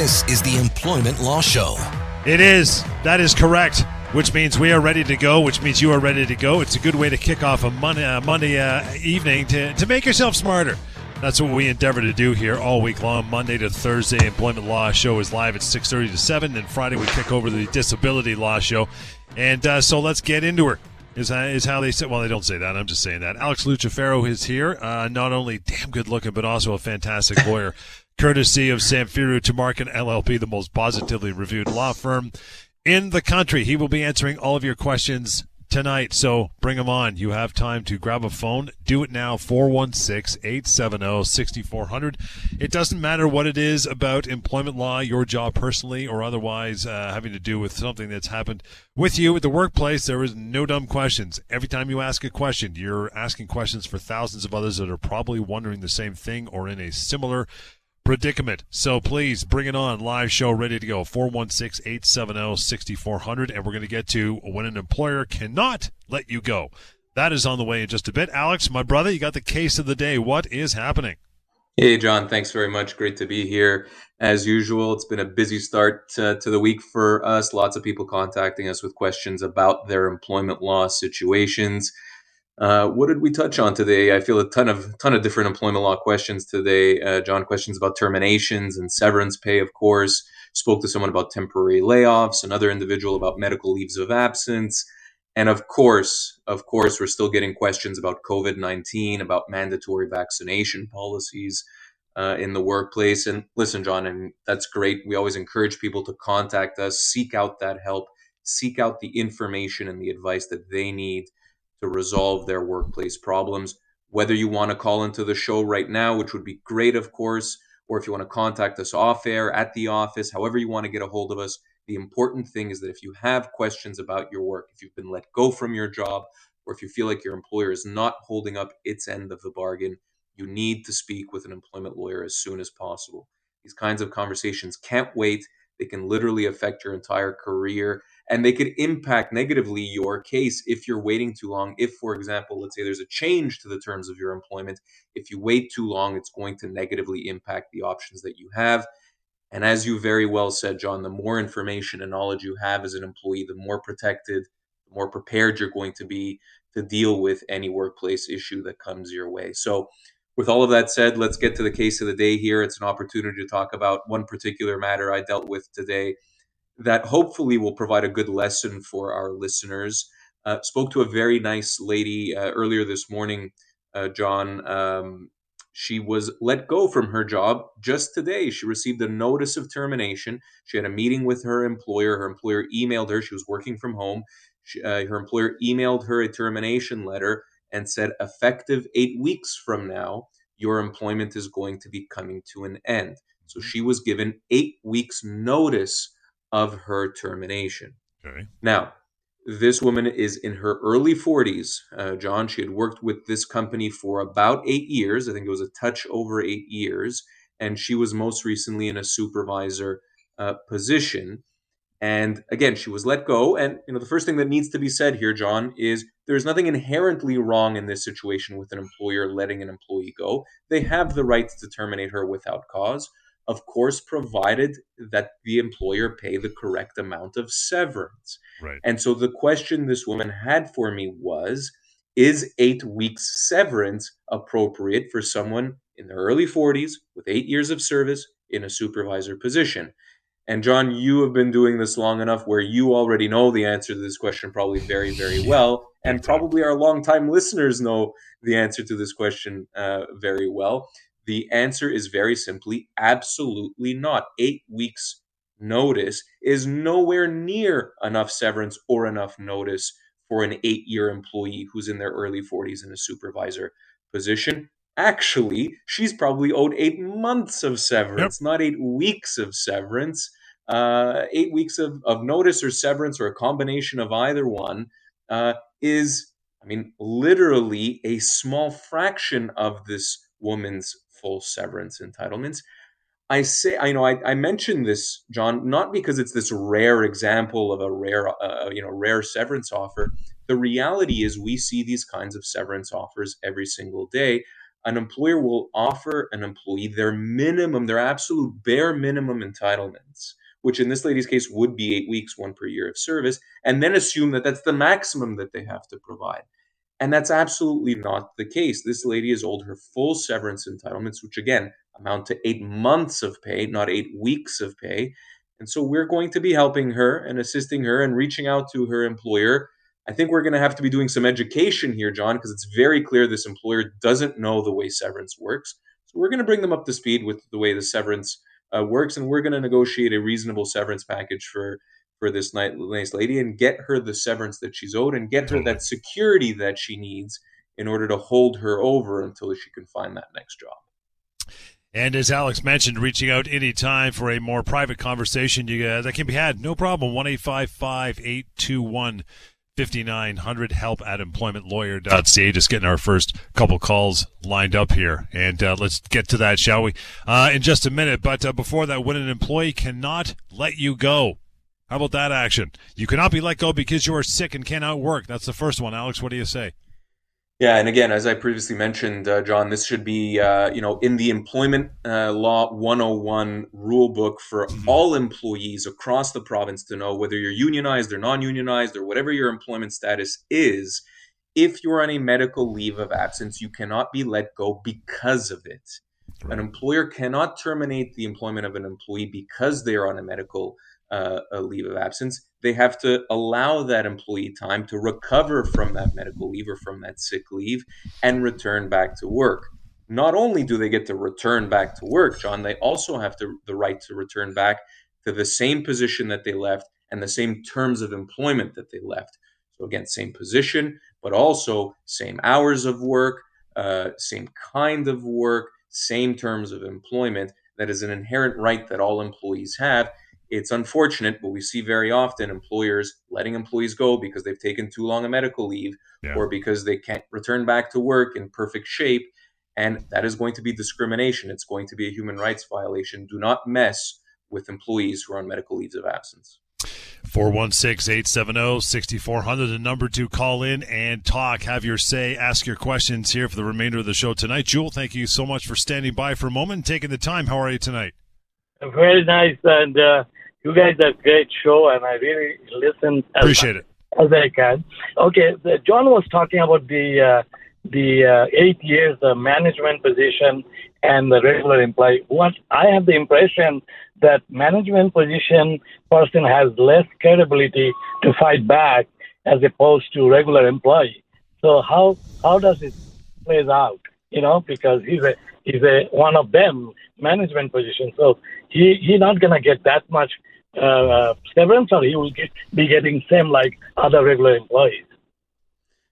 This is the Employment Law Show. It is. That is correct. Which means we are ready to go. Which means you are ready to go. It's a good way to kick off a Monday, uh, Monday uh, evening to, to make yourself smarter. That's what we endeavor to do here all week long. Monday to Thursday, Employment Law Show is live at 6.30 to 7. And Friday, we kick over the Disability Law Show. And uh, so let's get into her. Is, is how they say. Well, they don't say that. I'm just saying that. Alex Lucifero is here. Uh, not only damn good looking, but also a fantastic lawyer courtesy of Samfiru Tumarkin LLP, the most positively reviewed law firm in the country. He will be answering all of your questions tonight, so bring him on. You have time to grab a phone. Do it now, 416-870-6400. It doesn't matter what it is about employment law, your job personally or otherwise uh, having to do with something that's happened with you at the workplace. There is no dumb questions. Every time you ask a question, you're asking questions for thousands of others that are probably wondering the same thing or in a similar predicament. So please bring it on. Live show ready to go. 416 870 6400. And we're going to get to when an employer cannot let you go. That is on the way in just a bit. Alex, my brother, you got the case of the day. What is happening? Hey, John. Thanks very much. Great to be here. As usual, it's been a busy start to, to, the week for us. Lots of people contacting us with questions about their employment law situations. Uh, what did we touch on today? I feel a ton of ton of different employment law questions today. Uh, John, questions about terminations and severance pay, of course. Spoke to someone about temporary layoffs. Another individual about medical leaves of absence, and of course, of course, we're still getting questions about COVID nineteen, about mandatory vaccination policies uh, in the workplace. And listen, John, and that's great. We always encourage people to contact us, seek out that help, seek out the information and the advice that they need to resolve their workplace problems. Whether you want to call into the show right now, which would be great, of course, or if you want to contact us off air at the office, however you want to get a hold of us, the important thing is that if you have questions about your work, if you've been let go from your job, or if you feel like your employer is not holding up its end of the bargain, you need to speak with an employment lawyer as soon as possible. These kinds of conversations can't wait. They can literally affect your entire career and they could impact negatively your case if you're waiting too long. If, for example, let's say there's a change to the terms of your employment, if you wait too long, it's going to negatively impact the options that you have. And as you very well said, John, the more information and knowledge you have as an employee, the more protected, the more prepared you're going to be to deal with any workplace issue that comes your way. So, with all of that said, let's get to the case of the day here. It's an opportunity to talk about one particular matter I dealt with today that hopefully will provide a good lesson for our listeners. Uh, spoke to a very nice lady uh, earlier this morning, uh, John. Um, she was let go from her job just today. She received a notice of termination. She had a meeting with her employer. Her employer emailed her. She was working from home. She, uh, her employer emailed her a termination letter and said, effective eight weeks from now, your employment is going to be coming to an end. So she was given eight weeks' notice of her termination. Okay. Now, this woman is in her early 40s. Uh, John, she had worked with this company for about eight years. I think it was a touch over eight years. And she was most recently in a supervisor uh, position. And again, she was let go. And you know, the first thing that needs to be said here, John, is there's nothing inherently wrong in this situation with an employer letting an employee go. They have the right to terminate her without cause of course, provided that the employer pay the correct amount of severance. Right. And so the question this woman had for me was Is eight weeks severance appropriate for someone in their early 40s with eight years of service in a supervisor position? And John, you have been doing this long enough where you already know the answer to this question probably very, very well. And probably our longtime listeners know the answer to this question uh, very well. The answer is very simply absolutely not. Eight weeks notice is nowhere near enough severance or enough notice for an eight year employee who's in their early 40s in a supervisor position. Actually, she's probably owed eight months of severance, yep. not eight weeks of severance. Uh, eight weeks of, of notice or severance or a combination of either one uh, is, I mean, literally a small fraction of this woman's full severance entitlements. I say, I know, I, I mentioned this, John, not because it's this rare example of a rare, uh, uh, you know, rare severance offer. The reality is, we see these kinds of severance offers every single day. An employer will offer an employee their minimum, their absolute bare minimum entitlements, which in this lady's case would be eight weeks, one per year of service, and then assume that that's the maximum that they have to provide. And that's absolutely not the case. This lady is owed her full severance entitlements, which again amount to eight months of pay, not eight weeks of pay. And so we're going to be helping her and assisting her and reaching out to her employer. I think we're going to have to be doing some education here, John, because it's very clear this employer doesn't know the way severance works. So we're going to bring them up to speed with the way the severance uh, works, and we're going to negotiate a reasonable severance package for for this nice lady and get her the severance that she's owed and get her that security that she needs in order to hold her over until she can find that next job. And as Alex mentioned, reaching out anytime for a more private conversation you, uh, that can be had, no problem. 1 821 5900 help at employmentlawyer.ca. Just getting our first couple calls lined up here. And uh, let's get to that, shall we? Uh, in just a minute. But uh, before that, when an employee cannot let you go, how about that action? You cannot be let go because you are sick and cannot work. That's the first one. Alex, what do you say? Yeah, and again, as I previously mentioned, uh, John, this should be, uh, you know, in the Employment uh, Law 101 rule book for mm-hmm. all employees across the province to know whether you're unionized or non-unionized or whatever your employment status is. If you're on a medical leave of absence, you cannot be let go because of it. Right. An employer cannot terminate the employment of an employee because they are on a medical uh, a leave of absence, they have to allow that employee time to recover from that medical leave or from that sick leave and return back to work. Not only do they get to return back to work, John, they also have to, the right to return back to the same position that they left and the same terms of employment that they left. So, again, same position, but also same hours of work, uh, same kind of work, same terms of employment. That is an inherent right that all employees have it's unfortunate, but we see very often employers letting employees go because they've taken too long a medical leave yeah. or because they can't return back to work in perfect shape. And that is going to be discrimination. It's going to be a human rights violation. Do not mess with employees who are on medical leaves of absence. 416 870 6400, the number to call in and talk. Have your say, ask your questions here for the remainder of the show tonight. Jewel, thank you so much for standing by for a moment and taking the time. How are you tonight? Very nice. And, uh, you guys are a great show, and I really listen. As, Appreciate it. As I can. Okay, the, John was talking about the uh, the uh, eight years the management position and the regular employee. What I have the impression that management position person has less credibility to fight back as opposed to regular employee. So how how does it plays out? You know, because he's a he's a one of them management position. So he he not gonna get that much uh, severance, or he will get, be getting same like other regular employees.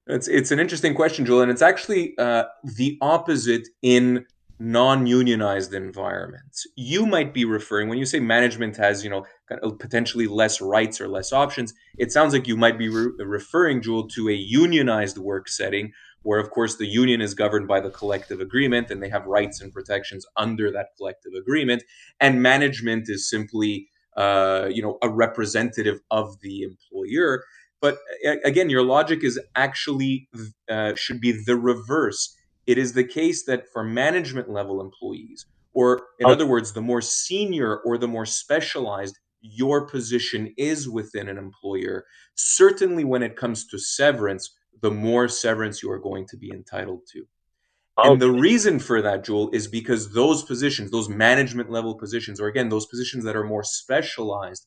It's it's an interesting question, Julian. It's actually uh, the opposite in non-unionized environments. You might be referring when you say management has, you know, potentially less rights or less options. It sounds like you might be re- referring, Jewel, to a unionized work setting where, of course, the union is governed by the collective agreement and they have rights and protections under that collective agreement, and management is simply uh, you know, a representative of the employer. But again, your logic is actually uh, should be the reverse. It is the case that for management level employees, or in oh. other words, the more senior or the more specialized your position is within an employer, certainly when it comes to severance, the more severance you are going to be entitled to. Okay. And the reason for that, Joel, is because those positions, those management level positions, or again, those positions that are more specialized,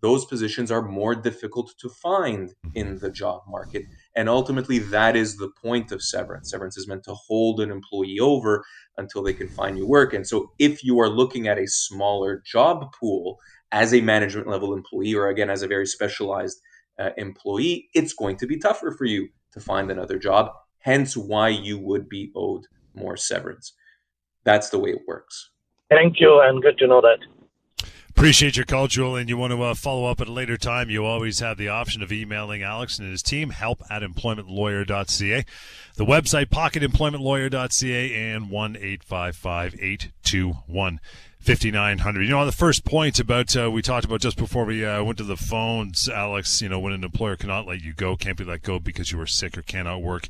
those positions are more difficult to find in mm-hmm. the job market. And ultimately, that is the point of severance. Severance is meant to hold an employee over until they can find new work. And so, if you are looking at a smaller job pool as a management level employee, or again, as a very specialized uh, employee, it's going to be tougher for you to find another job hence why you would be owed more severance. That's the way it works. Thank you, and good to know that. Appreciate your call, Jewel, and you want to uh, follow up at a later time, you always have the option of emailing Alex and his team, help at employmentlawyer.ca. The website, pocketemploymentlawyer.ca, and 1 821 5900. You know, on the first point about, uh, we talked about just before we uh, went to the phones, Alex, you know, when an employer cannot let you go, can't be let go because you are sick or cannot work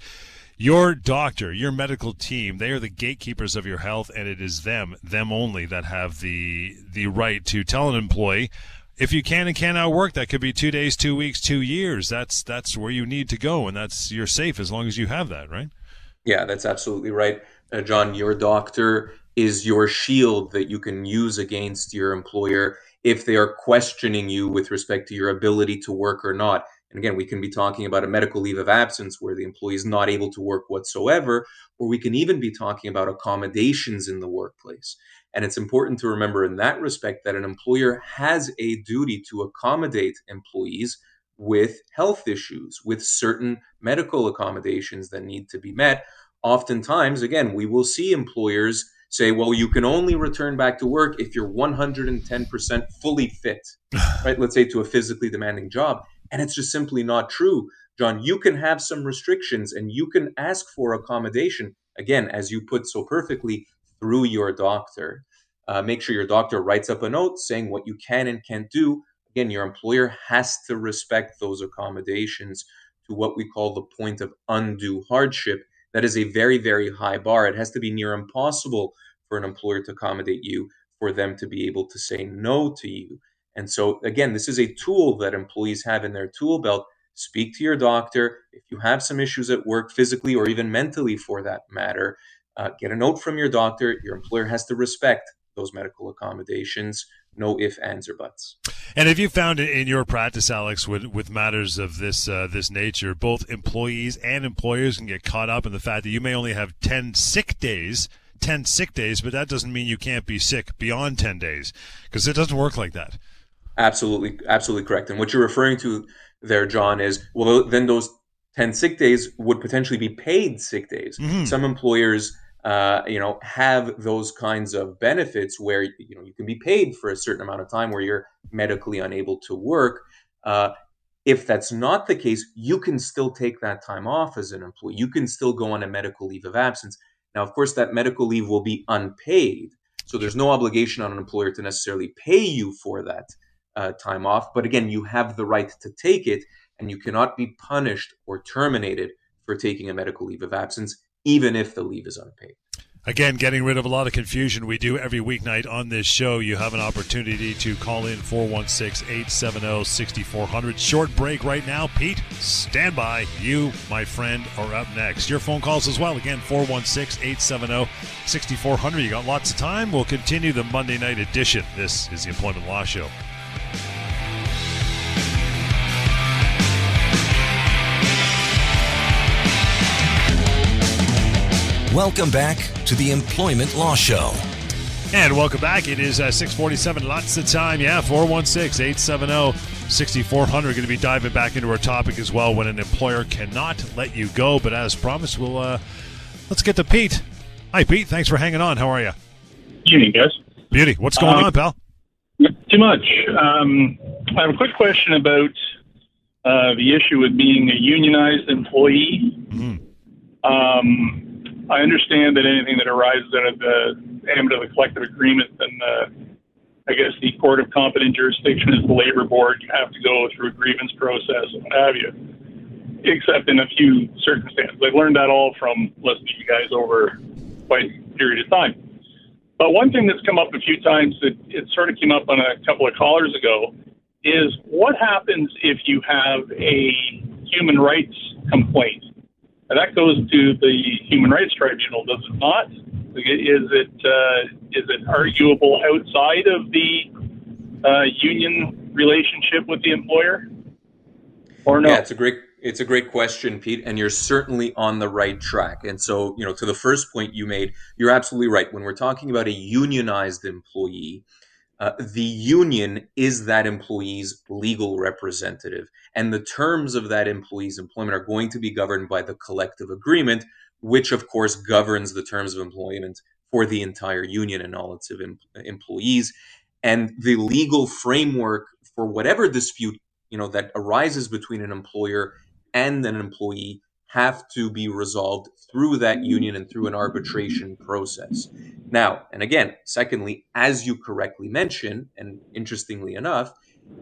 your doctor, your medical team, they are the gatekeepers of your health, and it is them, them only, that have the the right to tell an employee if you can and cannot work. That could be two days, two weeks, two years. That's that's where you need to go, and that's you're safe as long as you have that, right? Yeah, that's absolutely right, uh, John. Your doctor is your shield that you can use against your employer if they are questioning you with respect to your ability to work or not. And again, we can be talking about a medical leave of absence where the employee is not able to work whatsoever, or we can even be talking about accommodations in the workplace. And it's important to remember in that respect that an employer has a duty to accommodate employees with health issues, with certain medical accommodations that need to be met. Oftentimes, again, we will see employers say, well, you can only return back to work if you're 110% fully fit, right? Let's say to a physically demanding job. And it's just simply not true. John, you can have some restrictions and you can ask for accommodation, again, as you put so perfectly, through your doctor. Uh, make sure your doctor writes up a note saying what you can and can't do. Again, your employer has to respect those accommodations to what we call the point of undue hardship. That is a very, very high bar. It has to be near impossible for an employer to accommodate you, for them to be able to say no to you. And so, again, this is a tool that employees have in their tool belt. Speak to your doctor. If you have some issues at work, physically or even mentally for that matter, uh, get a note from your doctor. Your employer has to respect those medical accommodations. No ifs, ands, or buts. And have you found in your practice, Alex, with, with matters of this uh, this nature, both employees and employers can get caught up in the fact that you may only have ten sick days, ten sick days, but that doesn't mean you can't be sick beyond ten days because it doesn't work like that. Absolutely, absolutely correct. And what you're referring to there, John, is well, then those ten sick days would potentially be paid sick days. Mm-hmm. Some employers uh, you know, have those kinds of benefits where you know you can be paid for a certain amount of time where you're medically unable to work. Uh, if that's not the case, you can still take that time off as an employee. You can still go on a medical leave of absence. Now, of course, that medical leave will be unpaid, so there's no obligation on an employer to necessarily pay you for that uh, time off. But again, you have the right to take it, and you cannot be punished or terminated for taking a medical leave of absence even if the leave is unpaid. Again, getting rid of a lot of confusion. We do every weeknight on this show. You have an opportunity to call in 416 870 6400. Short break right now. Pete, stand by. You, my friend, are up next. Your phone calls as well. Again, 416 870 6400. You got lots of time. We'll continue the Monday night edition. This is the Employment Law Show. Welcome back to the Employment Law Show. And welcome back. It is uh, 647. Lots of time. Yeah, 416-870-6400. Going to be diving back into our topic as well when an employer cannot let you go. But as promised, we'll uh, let's get to Pete. Hi, Pete. Thanks for hanging on. How are you? Evening, guys. Beauty. What's going um, on, pal? Too much. Um, I have a quick question about uh, the issue with being a unionized employee. Mm-hmm. Um, I understand that anything that arises out of the ambit of the collective agreement, then uh, I guess the court of competent jurisdiction is the labor board. You have to go through a grievance process and what have you, except in a few circumstances. I've learned that all from listening to you guys over quite a period of time. But one thing that's come up a few times that it sort of came up on a couple of callers ago is what happens if you have a human rights complaint that goes to the Human Rights Tribunal, does it not? Is it uh, is it arguable outside of the uh, union relationship with the employer, or no? Yeah, it's a great it's a great question, Pete, and you're certainly on the right track. And so, you know, to the first point you made, you're absolutely right. When we're talking about a unionized employee, uh, the union is that employee's legal representative. And the terms of that employee's employment are going to be governed by the collective agreement, which, of course, governs the terms of employment for the entire union and all its em- employees. And the legal framework for whatever dispute you know that arises between an employer and an employee have to be resolved through that mm-hmm. union and through an arbitration process. Now, and again, secondly, as you correctly mentioned, and interestingly enough,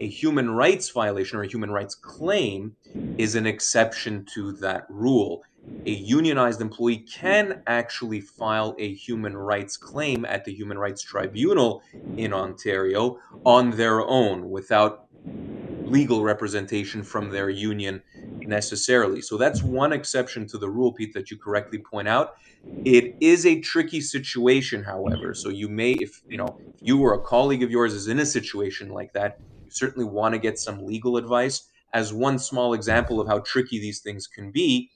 a human rights violation or a human rights claim is an exception to that rule. a unionized employee can actually file a human rights claim at the Human Rights Tribunal in Ontario on their own without legal representation from their union necessarily. So that's one exception to the rule, Pete, that you correctly point out. It is a tricky situation, however. So you may, if you know, if you or a colleague of yours is in a situation like that, you certainly want to get some legal advice. As one small example of how tricky these things can be,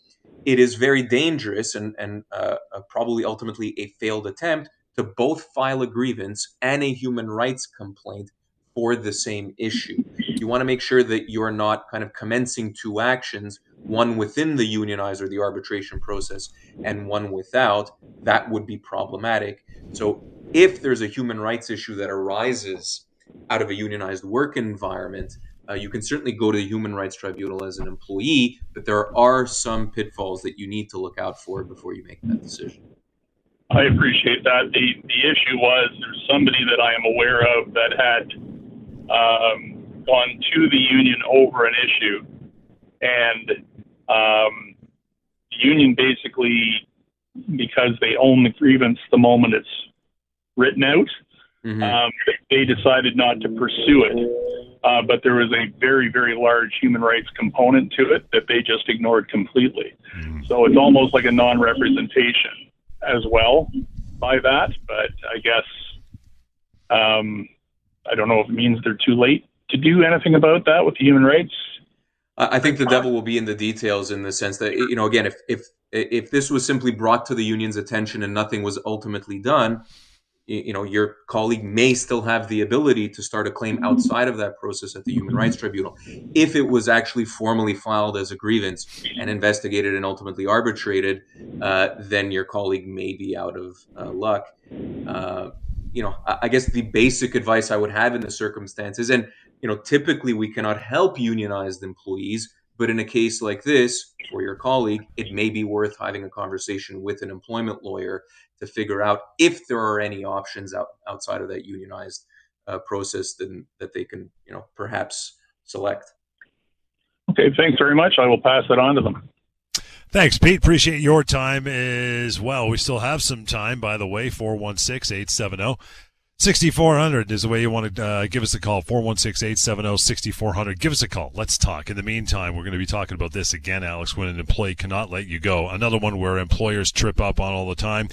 it is very dangerous and, and uh, uh, probably ultimately a failed attempt to both file a grievance and a human rights complaint for the same issue. You want to make sure that you're not kind of commencing two actions, one within the unionize or the arbitration process and one without. That would be problematic. So if there's a human rights issue that arises out of a unionized work environment, uh, you can certainly go to the Human Rights Tribunal as an employee, but there are some pitfalls that you need to look out for before you make that decision. I appreciate that. The the issue was there's somebody that I am aware of that had um, gone to the union over an issue, and um, the union basically, because they own the grievance the moment it's written out, mm-hmm. um, they decided not to pursue it. Uh, but there was a very, very large human rights component to it that they just ignored completely. Mm-hmm. So it's almost like a non representation as well by that. But I guess um, I don't know if it means they're too late to do anything about that with the human rights. I think the devil will be in the details in the sense that you know again if if if this was simply brought to the union's attention and nothing was ultimately done you know your colleague may still have the ability to start a claim outside of that process at the human rights tribunal if it was actually formally filed as a grievance and investigated and ultimately arbitrated uh, then your colleague may be out of uh, luck uh, you know, I guess the basic advice I would have in the circumstances, and you know, typically we cannot help unionized employees, but in a case like this for your colleague, it may be worth having a conversation with an employment lawyer to figure out if there are any options out, outside of that unionized uh, process then, that they can, you know, perhaps select. Okay, thanks very much. I will pass it on to them. Thanks, Pete. Appreciate your time as well. We still have some time, by the way. 416 870 6400 is the way you want to uh, give us a call. 416 870 6400. Give us a call. Let's talk. In the meantime, we're going to be talking about this again, Alex, when an employee cannot let you go. Another one where employers trip up on all the time.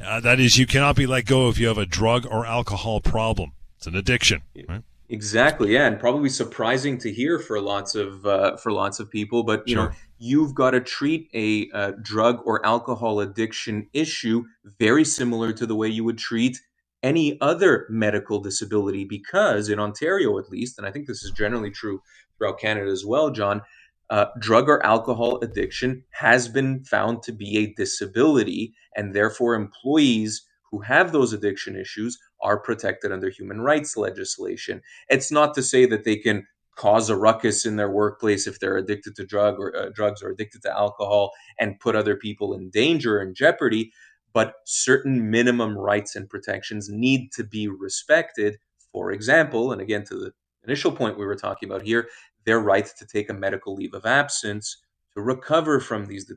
Uh, that is, you cannot be let go if you have a drug or alcohol problem. It's an addiction. Right? Exactly, yeah, and probably surprising to hear for lots of uh, for lots of people. But you sure. know, you've got to treat a, a drug or alcohol addiction issue very similar to the way you would treat any other medical disability, because in Ontario, at least, and I think this is generally true throughout Canada as well, John. Uh, drug or alcohol addiction has been found to be a disability, and therefore employees who have those addiction issues are protected under human rights legislation. It's not to say that they can cause a ruckus in their workplace if they're addicted to drug or uh, drugs or addicted to alcohol and put other people in danger and jeopardy but certain minimum rights and protections need to be respected for example and again to the initial point we were talking about here their right to take a medical leave of absence to recover from these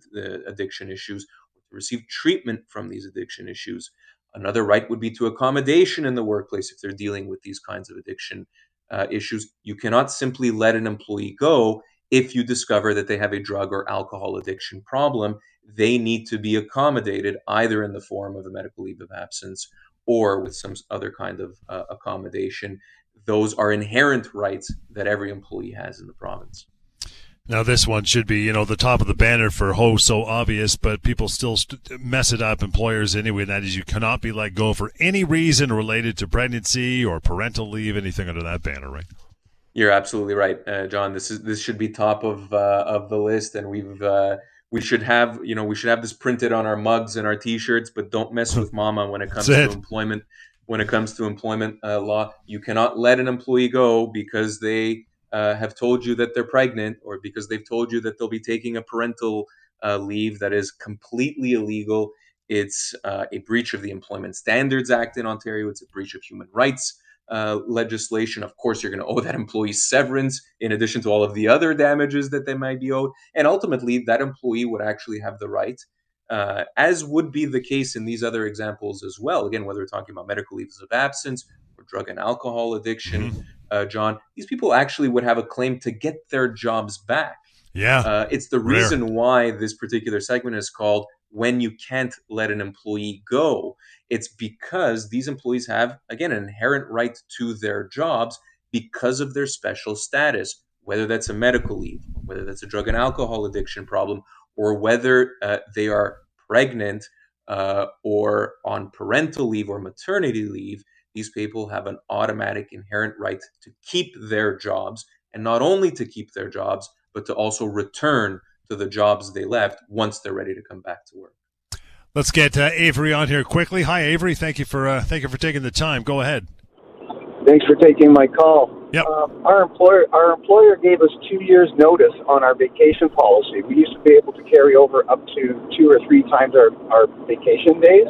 addiction issues to receive treatment from these addiction issues Another right would be to accommodation in the workplace if they're dealing with these kinds of addiction uh, issues. You cannot simply let an employee go if you discover that they have a drug or alcohol addiction problem. They need to be accommodated either in the form of a medical leave of absence or with some other kind of uh, accommodation. Those are inherent rights that every employee has in the province. Now this one should be, you know, the top of the banner for "Oh, so obvious," but people still st- mess it up. Employers anyway. And that is, you cannot be let go for any reason related to pregnancy or parental leave, anything under that banner, right? You're absolutely right, uh, John. This is this should be top of uh, of the list, and we've uh, we should have you know we should have this printed on our mugs and our T-shirts. But don't mess with mama when it comes to employment. When it comes to employment uh, law, you cannot let an employee go because they uh, have told you that they're pregnant or because they've told you that they'll be taking a parental uh, leave that is completely illegal. It's uh, a breach of the Employment Standards Act in Ontario. It's a breach of human rights uh, legislation, of course, you're going to owe that employee severance in addition to all of the other damages that they might be owed. And ultimately, that employee would actually have the right, uh, as would be the case in these other examples as well. Again, whether we're talking about medical leaves of absence or drug and alcohol addiction, mm-hmm. Uh, John, these people actually would have a claim to get their jobs back. Yeah. Uh, it's the Rare. reason why this particular segment is called When You Can't Let an Employee Go it's because these employees have, again, an inherent right to their jobs because of their special status, whether that's a medical leave, whether that's a drug and alcohol addiction problem, or whether uh, they are pregnant uh, or on parental leave or maternity leave. These people have an automatic inherent right to keep their jobs, and not only to keep their jobs, but to also return to the jobs they left once they're ready to come back to work. Let's get uh, Avery on here quickly. Hi, Avery. Thank you for uh, thank you for taking the time. Go ahead. Thanks for taking my call. Yep. Um, our employer our employer gave us two years notice on our vacation policy. We used to be able to carry over up to two or three times our, our vacation days.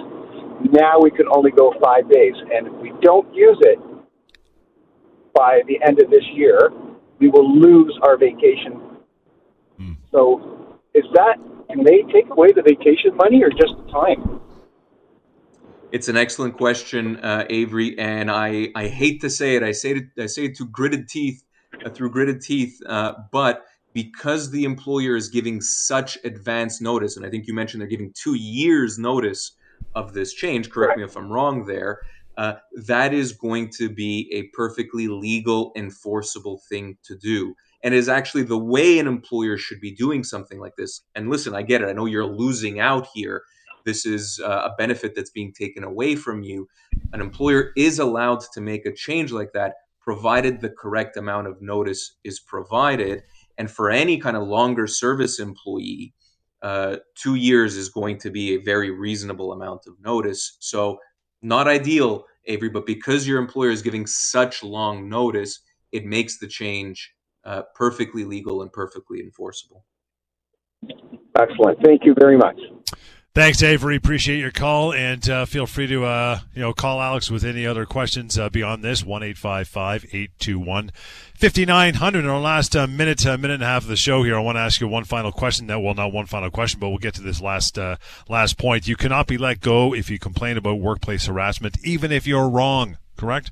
Now we can only go five days, and if we don't use it by the end of this year, we will lose our vacation. Hmm. So, is that can they take away the vacation money or just the time? It's an excellent question, uh, Avery, and I, I hate to say it. I say it I say it to gritted teeth, uh, through gritted teeth, uh, but because the employer is giving such advance notice, and I think you mentioned they're giving two years notice of this change. Correct me if I'm wrong there. Uh, that is going to be a perfectly legal, enforceable thing to do and is actually the way an employer should be doing something like this. And listen, I get it. I know you're losing out here. This is uh, a benefit that's being taken away from you. An employer is allowed to make a change like that, provided the correct amount of notice is provided. And for any kind of longer service employee, uh, two years is going to be a very reasonable amount of notice. So, not ideal, Avery, but because your employer is giving such long notice, it makes the change uh, perfectly legal and perfectly enforceable. Excellent. Thank you very much. Thanks, Avery. Appreciate your call, and uh, feel free to uh, you know call Alex with any other questions uh, beyond this one eight five five eight two one fifty nine hundred. In our last uh, minute, uh, minute and a half of the show here, I want to ask you one final question. That well, not one final question, but we'll get to this last uh, last point. You cannot be let go if you complain about workplace harassment, even if you're wrong. Correct?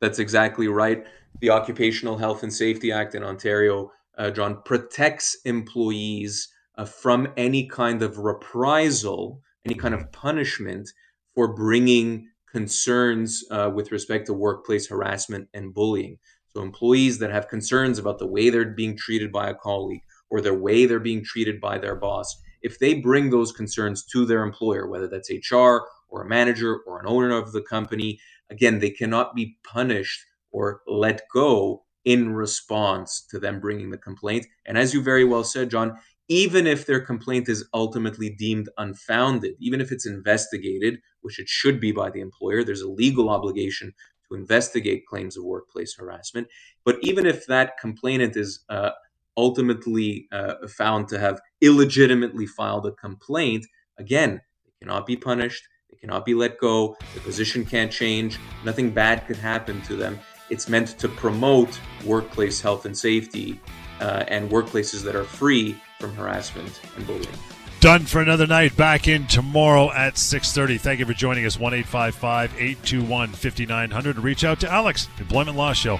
That's exactly right the Occupational Health and Safety Act in Ontario, John, protects employees uh, from any kind of reprisal, any kind of punishment for bringing concerns uh, with respect to workplace harassment and bullying. So, employees that have concerns about the way they're being treated by a colleague or the way they're being treated by their boss, if they bring those concerns to their employer, whether that's HR or a manager or an owner of the company, again, they cannot be punished or let go in response to them bringing the complaint. And as you very well said, John, even if their complaint is ultimately deemed unfounded, even if it's investigated, which it should be by the employer, there's a legal obligation to investigate claims of workplace harassment. But even if that complainant is uh, ultimately uh, found to have illegitimately filed a complaint, again, they cannot be punished, they cannot be let go, the position can't change, nothing bad could happen to them. It's meant to promote workplace health and safety uh, and workplaces that are free from harassment and bullying. Done for another night. Back in tomorrow at 6.30. Thank you for joining us. 1-855-821-5900. Reach out to Alex, Employment Law Show.